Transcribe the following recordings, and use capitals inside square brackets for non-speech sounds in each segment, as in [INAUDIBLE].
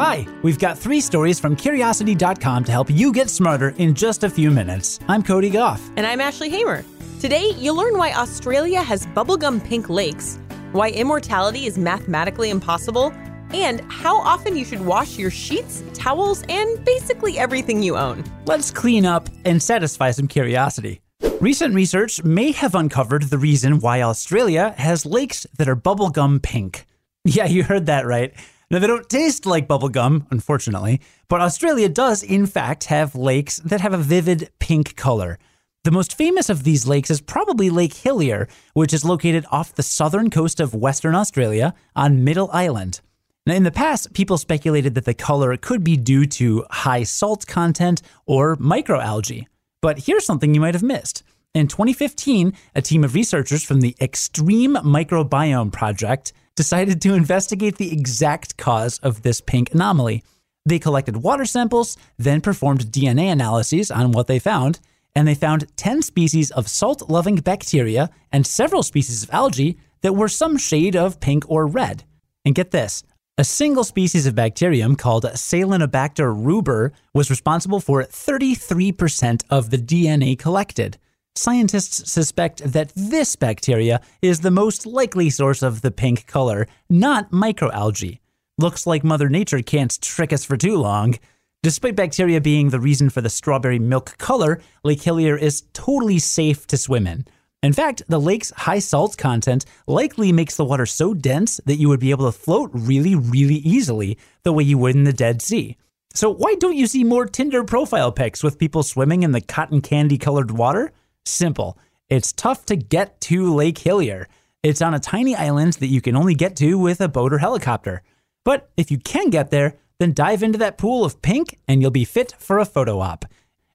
Hi, we've got three stories from Curiosity.com to help you get smarter in just a few minutes. I'm Cody Gough. And I'm Ashley Hamer. Today, you'll learn why Australia has bubblegum pink lakes, why immortality is mathematically impossible, and how often you should wash your sheets, towels, and basically everything you own. Let's clean up and satisfy some curiosity. Recent research may have uncovered the reason why Australia has lakes that are bubblegum pink. [LAUGHS] Yeah, you heard that right. Now, they don't taste like bubblegum, unfortunately, but Australia does, in fact, have lakes that have a vivid pink color. The most famous of these lakes is probably Lake Hillier, which is located off the southern coast of Western Australia on Middle Island. Now, in the past, people speculated that the color could be due to high salt content or microalgae. But here's something you might have missed. In 2015, a team of researchers from the Extreme Microbiome Project decided to investigate the exact cause of this pink anomaly. They collected water samples, then performed DNA analyses on what they found, and they found 10 species of salt loving bacteria and several species of algae that were some shade of pink or red. And get this a single species of bacterium called Salinibacter ruber was responsible for 33% of the DNA collected. Scientists suspect that this bacteria is the most likely source of the pink color, not microalgae. Looks like Mother Nature can't trick us for too long. Despite bacteria being the reason for the strawberry milk color, Lake Hillier is totally safe to swim in. In fact, the lake's high salt content likely makes the water so dense that you would be able to float really, really easily, the way you would in the Dead Sea. So, why don't you see more Tinder profile pics with people swimming in the cotton candy colored water? Simple. It's tough to get to Lake Hillier. It's on a tiny island that you can only get to with a boat or helicopter. But if you can get there, then dive into that pool of pink and you'll be fit for a photo op.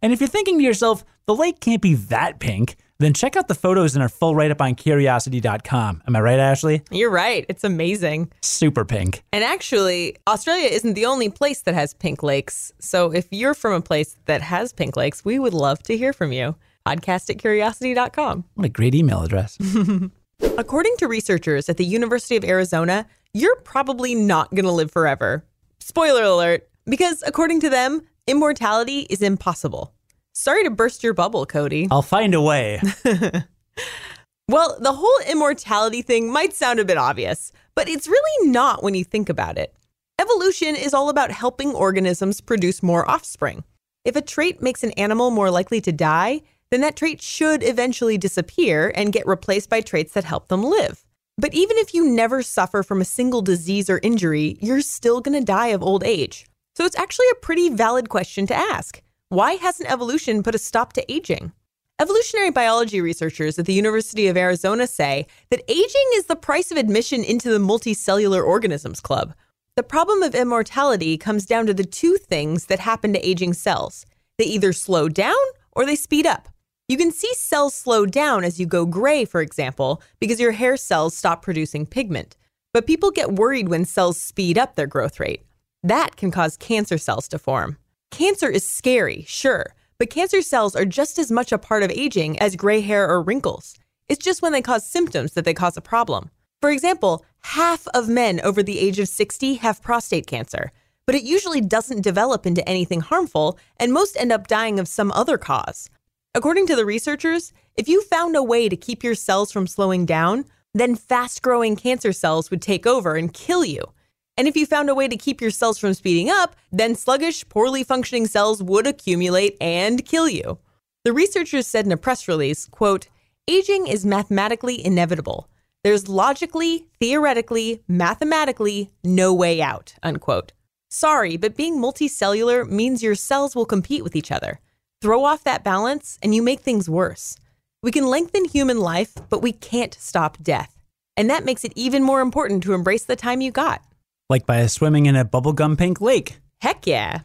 And if you're thinking to yourself, the lake can't be that pink, then check out the photos in our full write up on curiosity.com. Am I right, Ashley? You're right. It's amazing. Super pink. And actually, Australia isn't the only place that has pink lakes. So if you're from a place that has pink lakes, we would love to hear from you podcast at curiosity.com. What a great email address. [LAUGHS] According to researchers at the University of Arizona, you're probably not going to live forever. Spoiler alert, because according to them, immortality is impossible. Sorry to burst your bubble, Cody. I'll find a way. [LAUGHS] well, the whole immortality thing might sound a bit obvious, but it's really not when you think about it. Evolution is all about helping organisms produce more offspring. If a trait makes an animal more likely to die, then that trait should eventually disappear and get replaced by traits that help them live. But even if you never suffer from a single disease or injury, you're still going to die of old age. So it's actually a pretty valid question to ask. Why hasn't evolution put a stop to aging? Evolutionary biology researchers at the University of Arizona say that aging is the price of admission into the multicellular organisms club. The problem of immortality comes down to the two things that happen to aging cells they either slow down or they speed up. You can see cells slow down as you go gray, for example, because your hair cells stop producing pigment. But people get worried when cells speed up their growth rate. That can cause cancer cells to form. Cancer is scary, sure, but cancer cells are just as much a part of aging as gray hair or wrinkles. It's just when they cause symptoms that they cause a problem. For example, half of men over the age of 60 have prostate cancer, but it usually doesn't develop into anything harmful, and most end up dying of some other cause. According to the researchers, if you found a way to keep your cells from slowing down, then fast growing cancer cells would take over and kill you. And if you found a way to keep your cells from speeding up, then sluggish, poorly functioning cells would accumulate and kill you. The researchers said in a press release, quote, aging is mathematically inevitable. There's logically, theoretically, mathematically no way out, unquote. Sorry, but being multicellular means your cells will compete with each other. Throw off that balance and you make things worse. We can lengthen human life, but we can't stop death. And that makes it even more important to embrace the time you got. Like by swimming in a bubblegum pink lake. Heck yeah.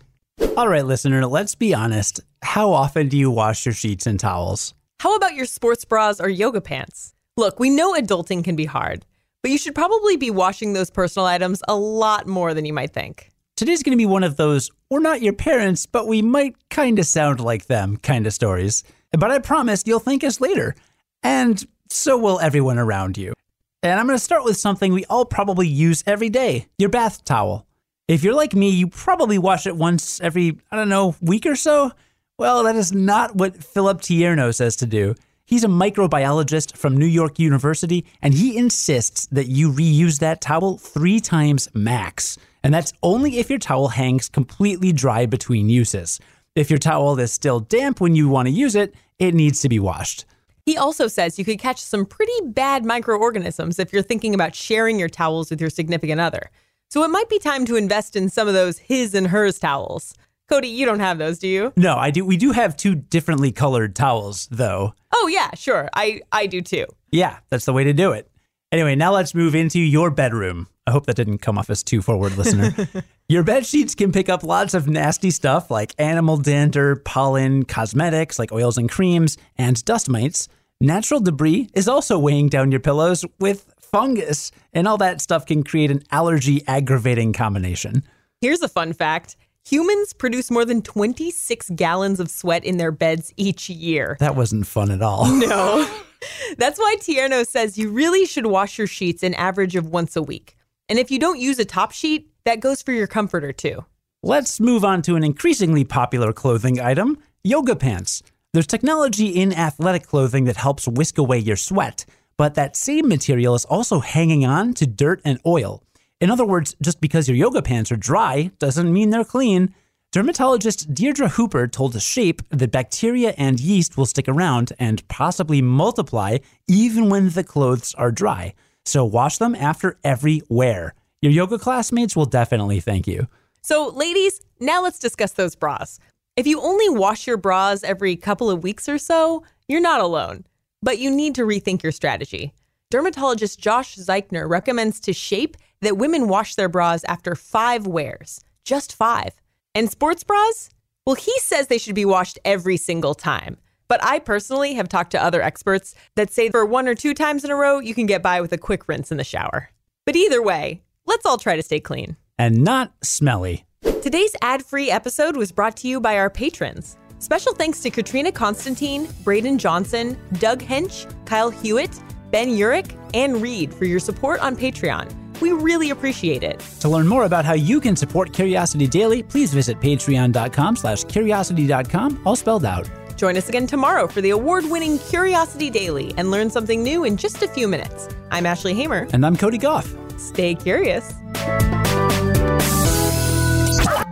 All right, listener, let's be honest. How often do you wash your sheets and towels? How about your sports bras or yoga pants? Look, we know adulting can be hard, but you should probably be washing those personal items a lot more than you might think. Today's going to be one of those, we're not your parents, but we might kind of sound like them kind of stories. But I promise you'll thank us later. And so will everyone around you. And I'm going to start with something we all probably use every day your bath towel. If you're like me, you probably wash it once every, I don't know, week or so. Well, that is not what Philip Tierno says to do. He's a microbiologist from New York University, and he insists that you reuse that towel three times max. And that's only if your towel hangs completely dry between uses. If your towel is still damp when you want to use it, it needs to be washed. He also says you could catch some pretty bad microorganisms if you're thinking about sharing your towels with your significant other. So it might be time to invest in some of those his and hers towels. Cody, you don't have those, do you? No, I do. We do have two differently colored towels, though. Oh yeah, sure. I I do too. Yeah, that's the way to do it. Anyway, now let's move into your bedroom. I hope that didn't come off as too forward, listener. [LAUGHS] your bed sheets can pick up lots of nasty stuff like animal dander, pollen, cosmetics like oils and creams, and dust mites. Natural debris is also weighing down your pillows with fungus, and all that stuff can create an allergy aggravating combination. Here's a fun fact humans produce more than 26 gallons of sweat in their beds each year. That wasn't fun at all. No. [LAUGHS] That's why Tierno says you really should wash your sheets an average of once a week. And if you don't use a top sheet, that goes for your comforter too. Let's move on to an increasingly popular clothing item yoga pants. There's technology in athletic clothing that helps whisk away your sweat, but that same material is also hanging on to dirt and oil. In other words, just because your yoga pants are dry doesn't mean they're clean. Dermatologist Deirdre Hooper told Shape that bacteria and yeast will stick around and possibly multiply even when the clothes are dry. So wash them after every wear. Your yoga classmates will definitely thank you. So, ladies, now let's discuss those bras. If you only wash your bras every couple of weeks or so, you're not alone. But you need to rethink your strategy. Dermatologist Josh Zeichner recommends to Shape that women wash their bras after five wears, just five. And sports bras? Well, he says they should be washed every single time. But I personally have talked to other experts that say for one or two times in a row, you can get by with a quick rinse in the shower. But either way, let's all try to stay clean. And not smelly. Today's ad free episode was brought to you by our patrons. Special thanks to Katrina Constantine, Braden Johnson, Doug Hench, Kyle Hewitt, Ben Urich, and Reed for your support on Patreon. We really appreciate it. To learn more about how you can support Curiosity Daily, please visit patreon.com slash curiosity.com, all spelled out. Join us again tomorrow for the award-winning Curiosity Daily and learn something new in just a few minutes. I'm Ashley Hamer. And I'm Cody Gough. Stay curious.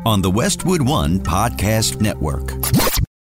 On the Westwood One Podcast Network.